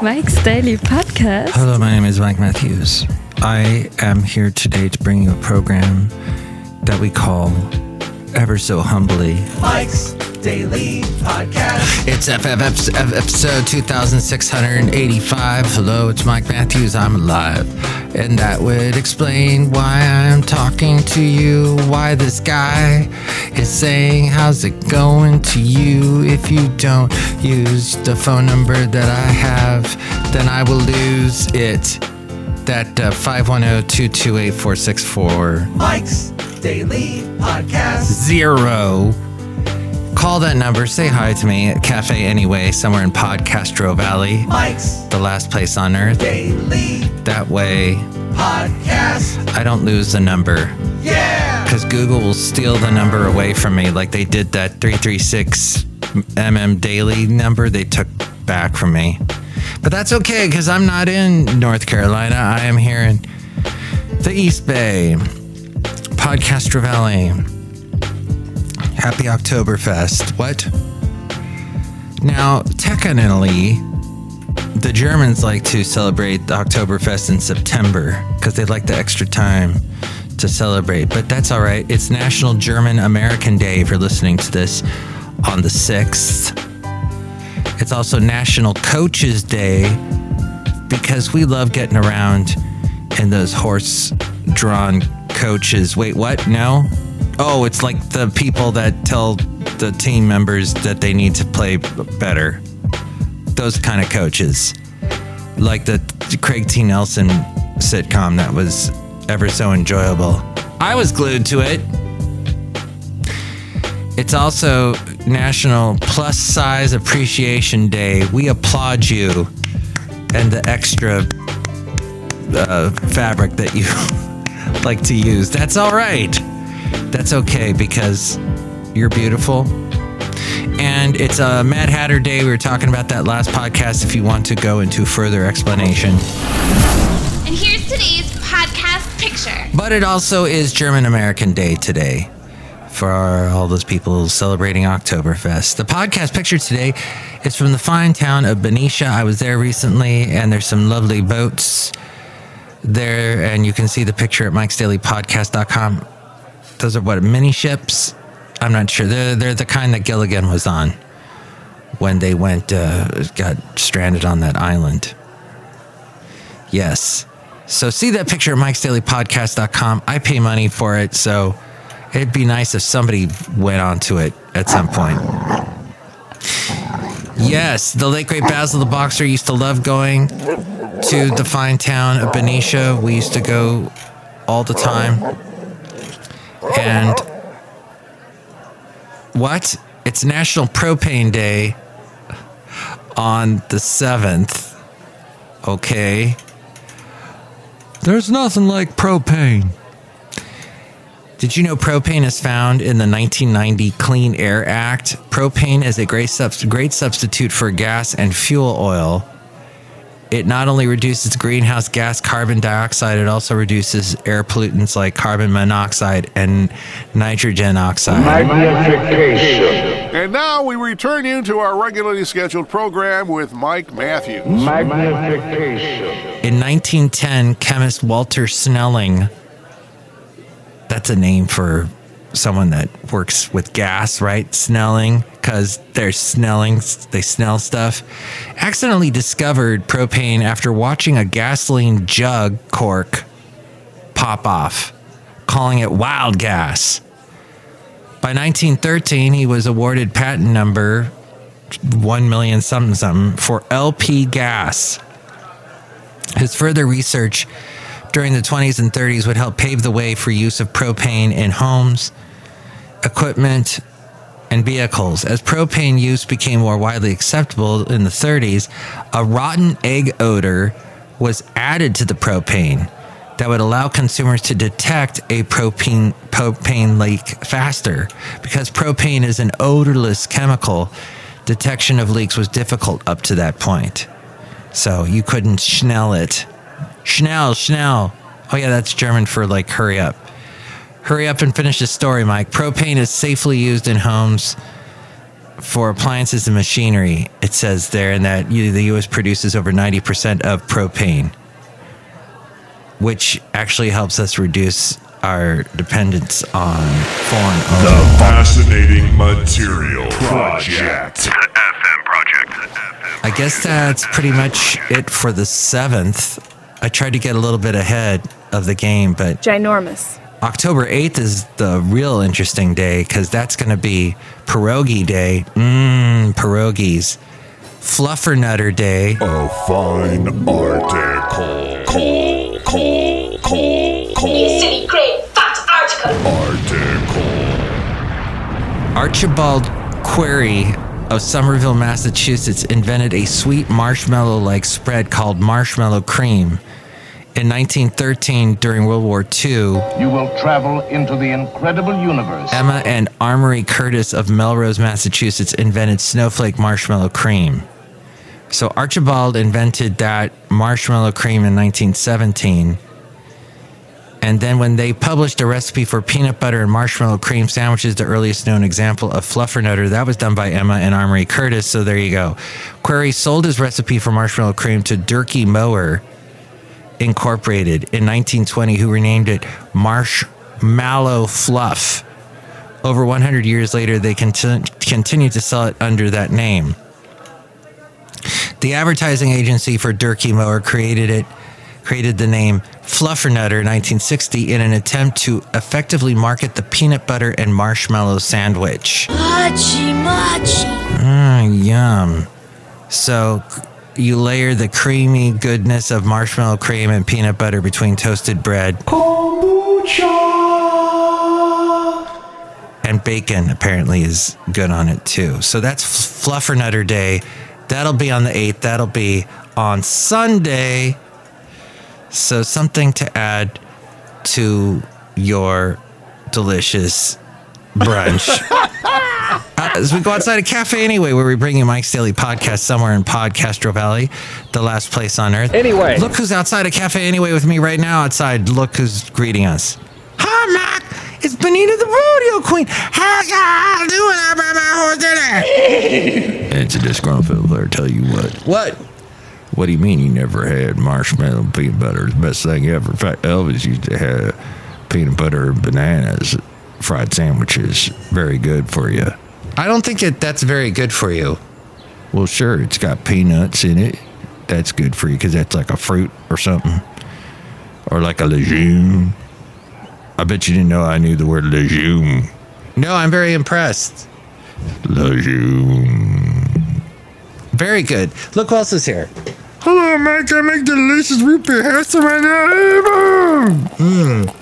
Mike's Daily Podcast. Hello, my name is Mike Matthews. I am here today to bring you a program that we call Ever So Humbly Mike's Daily Podcast. It's FF episode 2685. Hello, it's Mike Matthews. I'm alive. And that would explain why I'm talking to you, why this guy is saying, How's it going to you? If you don't use the phone number that I have, then I will lose it. That uh, 510 228 464 Mike's Daily Podcast. zero. Call that number. Say hi to me at Cafe Anyway, somewhere in Podcastro Valley, Mike's the last place on earth. Daily That way, Podcast. I don't lose the number Yeah. because Google will steal the number away from me, like they did that 336 MM Daily number they took back from me. But that's okay because I'm not in North Carolina. I am here in the East Bay, Podcastro Valley. Happy Oktoberfest. What? Now, technically, the Germans like to celebrate the Oktoberfest in September because they like the extra time to celebrate. But that's all right. It's National German American Day if you're listening to this on the 6th. It's also National Coaches Day because we love getting around in those horse drawn coaches. Wait, what? No? Oh, it's like the people that tell the team members that they need to play better. Those kind of coaches. Like the Craig T. Nelson sitcom that was ever so enjoyable. I was glued to it. It's also National Plus Size Appreciation Day. We applaud you and the extra uh, fabric that you like to use. That's all right. That's okay because you're beautiful. And it's a Mad Hatter Day. We were talking about that last podcast if you want to go into further explanation. And here's today's podcast picture. But it also is German American Day today for all those people celebrating Oktoberfest. The podcast picture today is from the fine town of Benicia. I was there recently, and there's some lovely boats there, and you can see the picture at mikesdailypodcast.com. Those are what, mini ships? I'm not sure. They're, they're the kind that Gilligan was on when they went, uh, got stranded on that island. Yes. So see that picture at mikesdailypodcast.com. I pay money for it, so it'd be nice if somebody went onto it at some point. Yes, the late great Basil the Boxer used to love going to the fine town of Benicia. We used to go all the time. And what? It's National Propane Day on the 7th. Okay. There's nothing like propane. Did you know propane is found in the 1990 Clean Air Act? Propane is a great, subst- great substitute for gas and fuel oil. It not only reduces greenhouse gas carbon dioxide, it also reduces air pollutants like carbon monoxide and nitrogen oxide. Magnification. And now we return you to our regularly scheduled program with Mike Matthews. Magnification. In 1910, chemist Walter Snelling, that's a name for someone that works with gas, right? Snelling, because they're snelling, they snell stuff, accidentally discovered propane after watching a gasoline jug cork pop off, calling it wild gas. By 1913, he was awarded patent number 1 million something something for LP gas. His further research during the 20s and 30s would help pave the way for use of propane in homes, equipment, and vehicles. As propane use became more widely acceptable in the 30s, a rotten egg odor was added to the propane that would allow consumers to detect a propane propane leak faster. Because propane is an odorless chemical detection of leaks was difficult up to that point. So you couldn't schnell it. Schnell schnell. Oh yeah that's german for like hurry up hurry up and finish the story mike propane is safely used in homes for appliances and machinery. It says there, and that the U.S. produces over 90% of propane, which actually helps us reduce our dependence on foreign The. Fascinating Material Project. I guess that's pretty much it for the seventh. I tried to get a little bit ahead of the game, but Ginormous. October 8th is the real interesting day because that's going to be Pierogi Day. Mmm, pierogies. Fluffernutter Day. A fine article. Call, call, call, call. silly great fat article. Article. Archibald Query of Somerville, Massachusetts invented a sweet marshmallow like spread called marshmallow cream. In 1913, during World War II, You will travel into the incredible universe. Emma and Armory Curtis of Melrose, Massachusetts invented snowflake marshmallow cream. So Archibald invented that marshmallow cream in 1917. And then when they published a recipe for peanut butter and marshmallow cream sandwiches, the earliest known example of fluffernutter, that was done by Emma and Armory Curtis. So there you go. Query sold his recipe for marshmallow cream to Durkee Mower Incorporated in 1920, who renamed it Marshmallow Fluff. Over 100 years later, they conti- continue to sell it under that name. The advertising agency for Durkee Mower created it, created the name Fluffernutter in 1960 in an attempt to effectively market the peanut butter and marshmallow sandwich. Machi, machi. Mm, yum. So you layer the creamy goodness of marshmallow cream and peanut butter between toasted bread. And bacon apparently is good on it too. So that's Fluffernutter Day. That'll be on the 8th. That'll be on Sunday. So something to add to your delicious brunch. Uh, as we go outside a cafe anyway, where we bring you Mike's Daily Podcast somewhere in Podcastro Valley, the last place on earth. Anyway. Look who's outside a cafe anyway with me right now outside. Look who's greeting us. Hi, Mac. It's Benita the Rodeo Queen. How y'all doing out by my horse dinner? it's a disgruntled player. Tell you what. What? What do you mean you never had marshmallow and peanut butter? It's the best thing ever. In fact, Elvis used to have peanut butter and bananas fried sandwiches. Very good for you. I don't think that that's very good for you. Well, sure, it's got peanuts in it. That's good for you because that's like a fruit or something, or like a legume. I bet you didn't know I knew the word legume. No, I'm very impressed. Legume. Very good. Look who else is here. Hello, Mike. I make delicious root beer hash right now. Mm.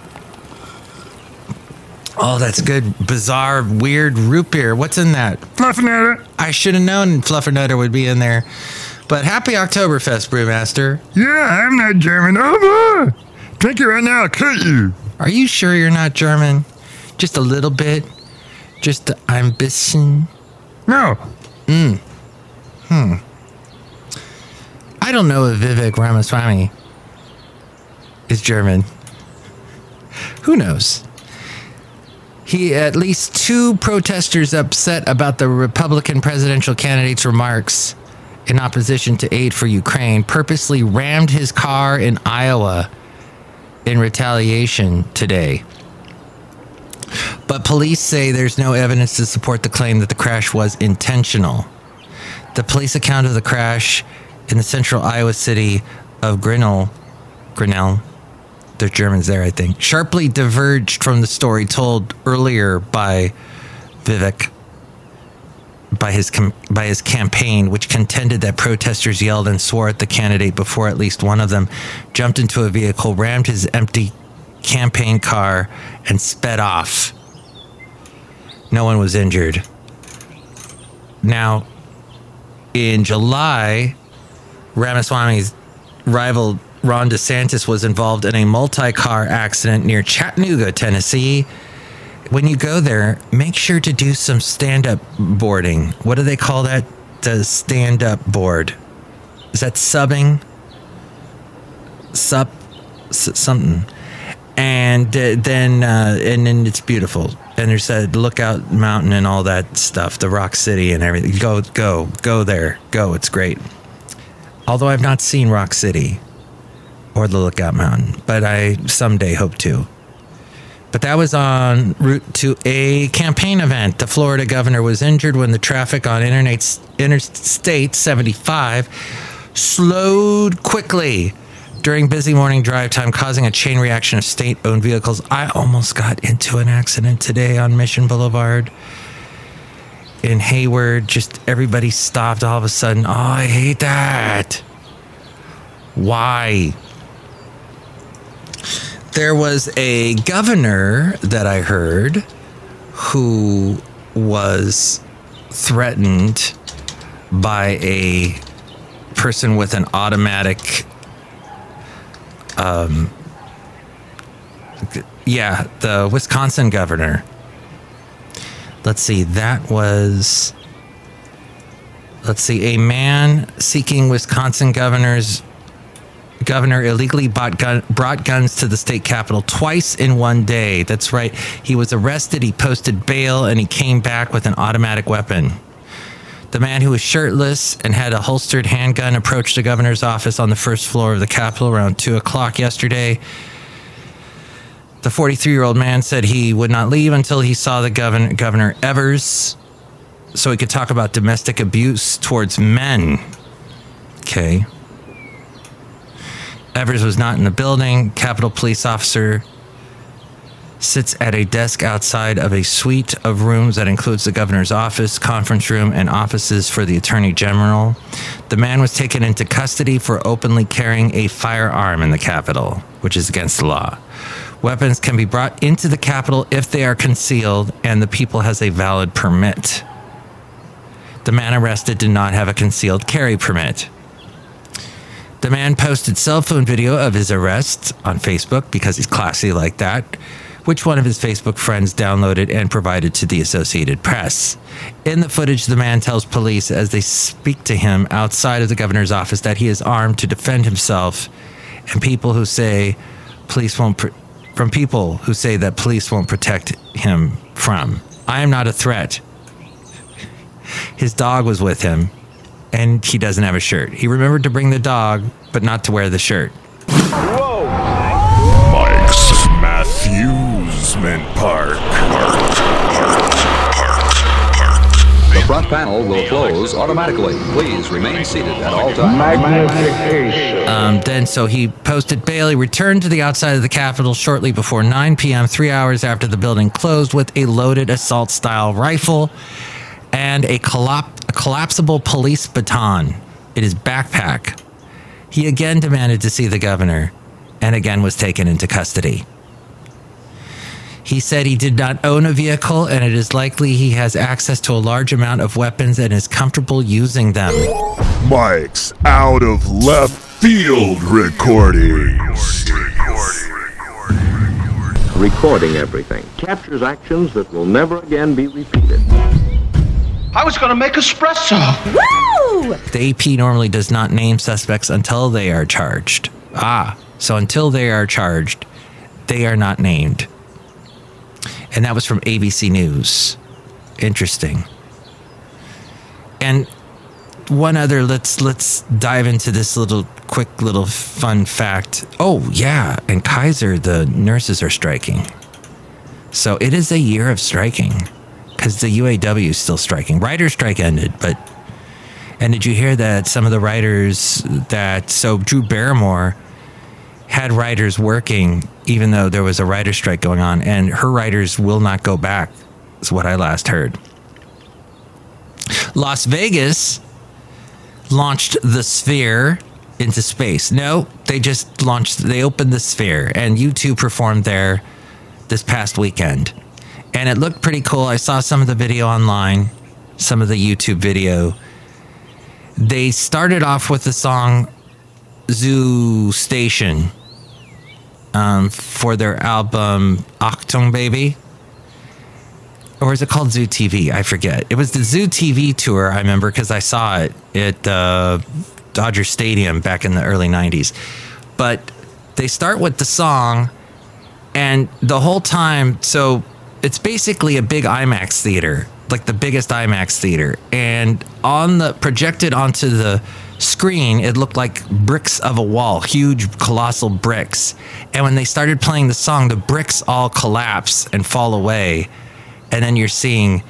Oh, that's good. Bizarre, weird root beer. What's in that? Fluffernutter. I should have known Fluffernutter would be in there. But happy Oktoberfest, Brewmaster. Yeah, I'm not German. Oh, boy. Drink it right now. I'll cut you. Are you sure you're not German? Just a little bit? Just the ambition? No. Mm. Hmm. I don't know if Vivek Ramaswamy is German. Who knows? He at least two protesters upset about the Republican presidential candidate's remarks in opposition to aid for Ukraine purposely rammed his car in Iowa in retaliation today. But police say there's no evidence to support the claim that the crash was intentional. The police account of the crash in the central Iowa city of Grinnell, Grinnell, there's Germans there, I think, sharply diverged from the story told earlier by Vivek by his com- by his campaign, which contended that protesters yelled and swore at the candidate before at least one of them jumped into a vehicle, rammed his empty campaign car, and sped off. No one was injured. Now, in July, Ramaswamy's rival Ron DeSantis was involved in a multi car accident near Chattanooga, Tennessee. When you go there, make sure to do some stand up boarding. What do they call that? The stand up board. Is that subbing? Sup? Something. and uh, then uh, and then it's beautiful. And there's a lookout mountain and all that stuff, the Rock City and everything. Go, go, go there, go. It's great. Although I've not seen Rock City or the Lookout Mountain, but I someday hope to. But that was en route to a campaign event. The Florida governor was injured when the traffic on Interstate, Interstate 75 slowed quickly during busy morning drive time, causing a chain reaction of state owned vehicles. I almost got into an accident today on Mission Boulevard in Hayward. Just everybody stopped all of a sudden. Oh, I hate that. Why? There was a governor that I heard who was threatened by a person with an automatic um yeah the wisconsin governor. Let's see that was let's see a man seeking wisconsin governor's governor illegally gun, brought guns to the state capitol twice in one day that's right he was arrested he posted bail and he came back with an automatic weapon the man who was shirtless and had a holstered handgun approached the governor's office on the first floor of the Capitol around 2 o'clock yesterday. The 43 year old man said he would not leave until he saw the governor, Governor Evers so he could talk about domestic abuse towards men. Okay. Evers was not in the building. Capitol police officer sits at a desk outside of a suite of rooms that includes the governor's office, conference room, and offices for the attorney general. The man was taken into custody for openly carrying a firearm in the Capitol, which is against the law. Weapons can be brought into the Capitol if they are concealed and the people has a valid permit. The man arrested did not have a concealed carry permit. The man posted cell phone video of his arrest on Facebook because he's classy like that which one of his Facebook friends downloaded and provided to the Associated Press. In the footage, the man tells police as they speak to him outside of the governor's office that he is armed to defend himself, and people who say police won't from people who say that police won't protect him from. I am not a threat. His dog was with him, and he doesn't have a shirt. He remembered to bring the dog, but not to wear the shirt. Whoa! Mike's Matthewsman Park. Park. Park. Park. Park. The front panel will close automatically. Please remain seated at all times. Um, then, so he posted Bailey returned to the outside of the Capitol shortly before 9 p.m., three hours after the building closed, with a loaded assault style rifle and a, collap- a collapsible police baton in his backpack. He again demanded to see the governor and again was taken into custody. He said he did not own a vehicle and it is likely he has access to a large amount of weapons and is comfortable using them. Mike's out of left field recordings. Recording everything captures actions that will never again be repeated. I was going to make espresso. Woo! The AP normally does not name suspects until they are charged. Ah, so until they are charged, they are not named. And that was from ABC News. Interesting. And one other let's let's dive into this little quick little fun fact. Oh yeah, and Kaiser the nurses are striking. So it is a year of striking because the UAW is still striking. Writer strike ended, but and did you hear that some of the writers that so Drew Barrymore had writers working even though there was a writer strike going on, and her writers will not go back. Is what I last heard. Las Vegas launched the Sphere into space. No, they just launched. They opened the Sphere, and U2 performed there this past weekend, and it looked pretty cool. I saw some of the video online, some of the YouTube video. They started off with the song Zoo Station um, for their album Achtung Baby. Or is it called Zoo TV? I forget. It was the Zoo TV tour, I remember, because I saw it at uh, Dodger Stadium back in the early 90s. But they start with the song, And the whole time, so it's basically a big IMAX theater, like the biggest IMAX theater. And on the projected onto the screen, it looked like bricks of a wall, huge, colossal bricks. And when they started playing the song, the bricks all collapse and fall away. And then you're seeing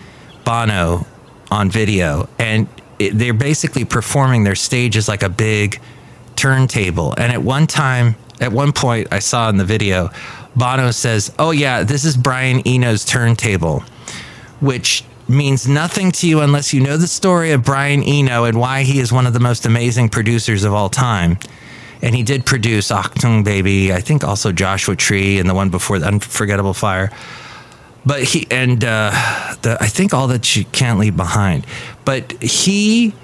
Bono on video. And it, they're basically performing their stage as like a big turntable. And at one time, at one point, I saw in the video, Bono says, Oh, yeah, this is Brian Eno's turntable, which means nothing to you unless you know the story of Brian Eno and why he is one of the most amazing producers of all time. And he did produce Achtung Baby, I think also Joshua Tree and the one before the Unforgettable Fire. But he, and uh, the, I think all that you can't leave behind. But he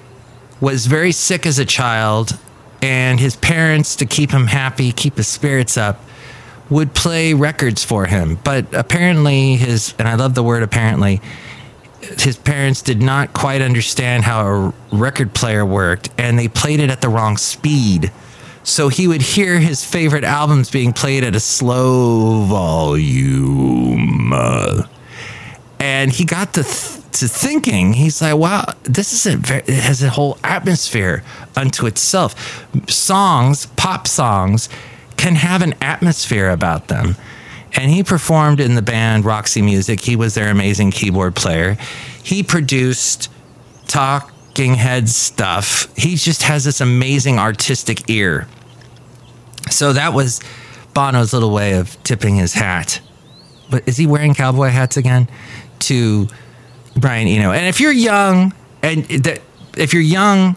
was very sick as a child, and his parents, to keep him happy, keep his spirits up, would play records for him. But apparently, his, and I love the word apparently, his parents did not quite understand how a record player worked and they played it at the wrong speed. So he would hear his favorite albums being played at a slow volume. And he got to, th- to thinking, he's like, wow, this is a very, it has a whole atmosphere unto itself. Songs, pop songs, can have an atmosphere about them and he performed in the band Roxy Music. He was their amazing keyboard player. He produced Talking Heads stuff. He just has this amazing artistic ear. So that was Bono's little way of tipping his hat. But is he wearing cowboy hats again? To Brian Eno. And if you're young, and that if you're young,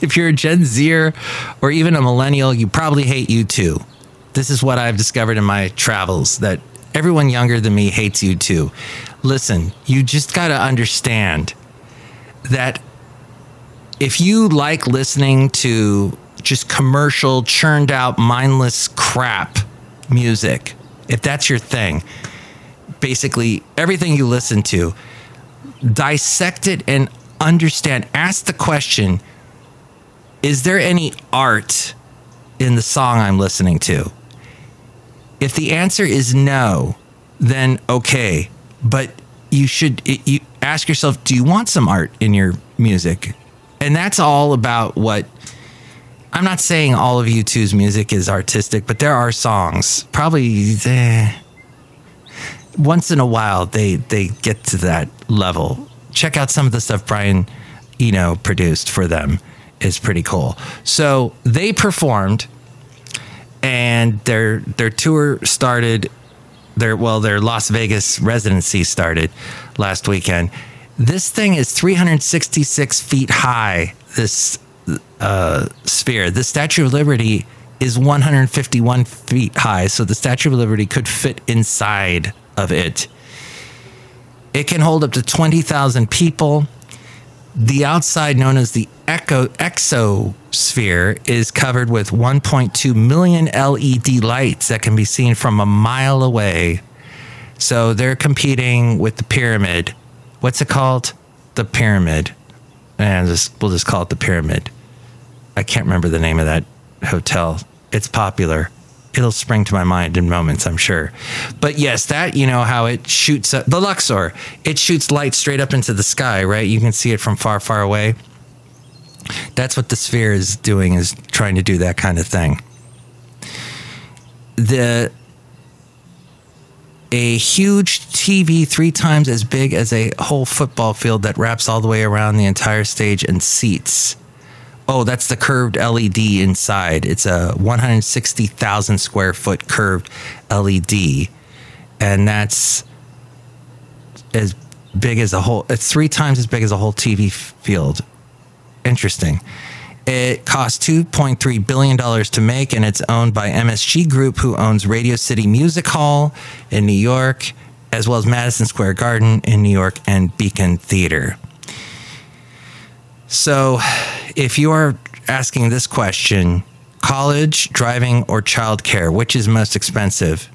if you're a Gen Zer or even a millennial, you probably hate U2 this is what I've discovered in my travels that everyone younger than me hates U2. Listen, you just got to understand that if you like listening to just commercial, churned out, mindless crap music, if that's your thing, basically everything you listen to, dissect it and understand. Ask the question Is there any art in the song I'm listening to? If the answer is no, then okay. But you should it, you ask yourself, do you want some art in your music? And that's all about what I'm not saying all of U2's music is artistic, but there are songs. Probably eh, once in a while they they get to that level. Check out some of the stuff Brian Eno produced for them is pretty cool. So they performed and their their tour started their well their Las Vegas residency started last weekend. This thing is 366 feet high. This uh, sphere, the Statue of Liberty is 151 feet high, so the Statue of Liberty could fit inside of it. It can hold up to 20,000 people. The outside, known as the echo, exosphere, is covered with 1.2 million LED lights that can be seen from a mile away. So they're competing with the pyramid. What's it called? The pyramid. And just, we'll just call it the pyramid. I can't remember the name of that hotel. It's popular it'll spring to my mind in moments, I'm sure. But yes, that you know how it shoots up, the Luxor. It shoots light straight up into the sky, right? You can see it from far, far away. That's what the sphere is doing is trying to do that kind of thing. The a huge TV three times as big as a whole football field that wraps all the way around the entire stage and seats Oh, that's the curved LED inside. It's a 160,000 square foot curved LED. And that's as big as a whole, it's three times as big as a whole TV field. Interesting. It cost $2.3 billion to make, and it's owned by MSG Group, who owns Radio City Music Hall in New York, as well as Madison Square Garden in New York and Beacon Theater. So, if you are asking this question, college, driving, or childcare, which is most expensive?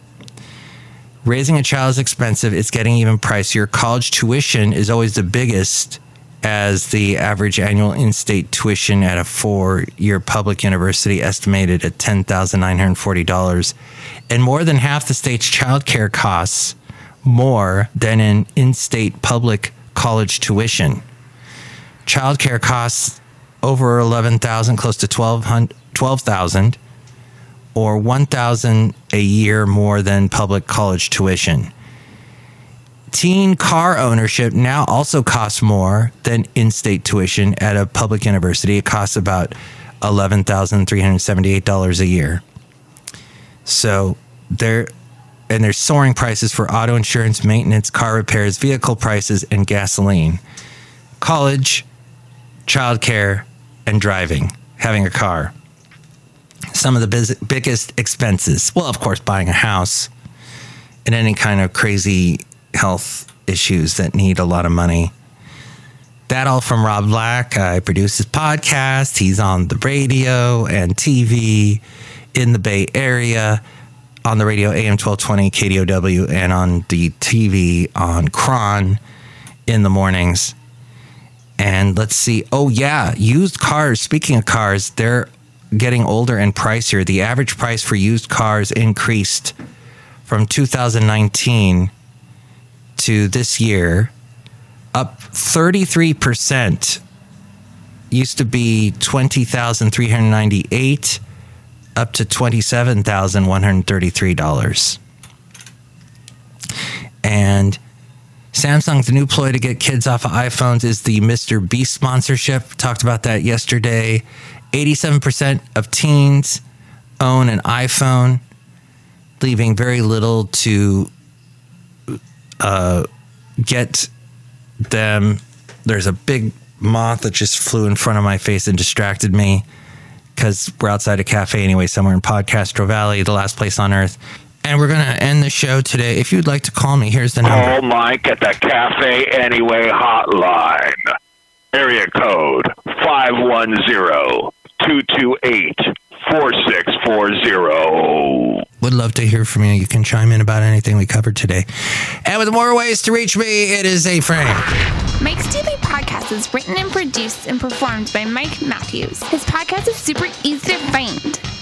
Raising a child is expensive. It's getting even pricier. College tuition is always the biggest, as the average annual in-state tuition at a four-year public university estimated at $10,940 and more than half the state's child care costs more than an in-state public college tuition. Child care costs over 11,000 close to 12,000 or 1,000 a year more than public college tuition teen car ownership now also costs more than in state tuition at a public university. It costs about $11,378 a year. So there, and there's soaring prices for auto insurance, maintenance, car repairs, vehicle prices, and gasoline. College, childcare, and driving, having a car. Some of the biz- biggest expenses. Well, of course, buying a house and any kind of crazy health issues that need a lot of money. That all from Rob Black. I produce his podcast. He's on the radio and TV in the Bay Area, on the radio AM 1220 KDOW, and on the TV on KRON in the mornings. And let's see. Oh, yeah. Used cars. Speaking of cars, they're getting older and pricier. The average price for used cars increased from 2019 to this year, up 33%. Used to be 20,398 up to $27,133. And Samsung's new ploy to get kids off of iPhones is the Mr. Beast sponsorship. Talked about that yesterday. 87% of teens own an iPhone, leaving very little to uh, get them. There's a big moth that just flew in front of my face and distracted me because we're outside a cafe anyway, somewhere in Podcastro Valley, the last place on earth. And we're going to end the show today. If you'd like to call me, here's the number. Call Mike at the Cafe Anyway hotline. Area code 510 228 4640. Would love to hear from you. You can chime in about anything we covered today. And with more ways to reach me, it is a Frame. Mike's Daily Podcast is written and produced and performed by Mike Matthews. His podcast is super easy to find.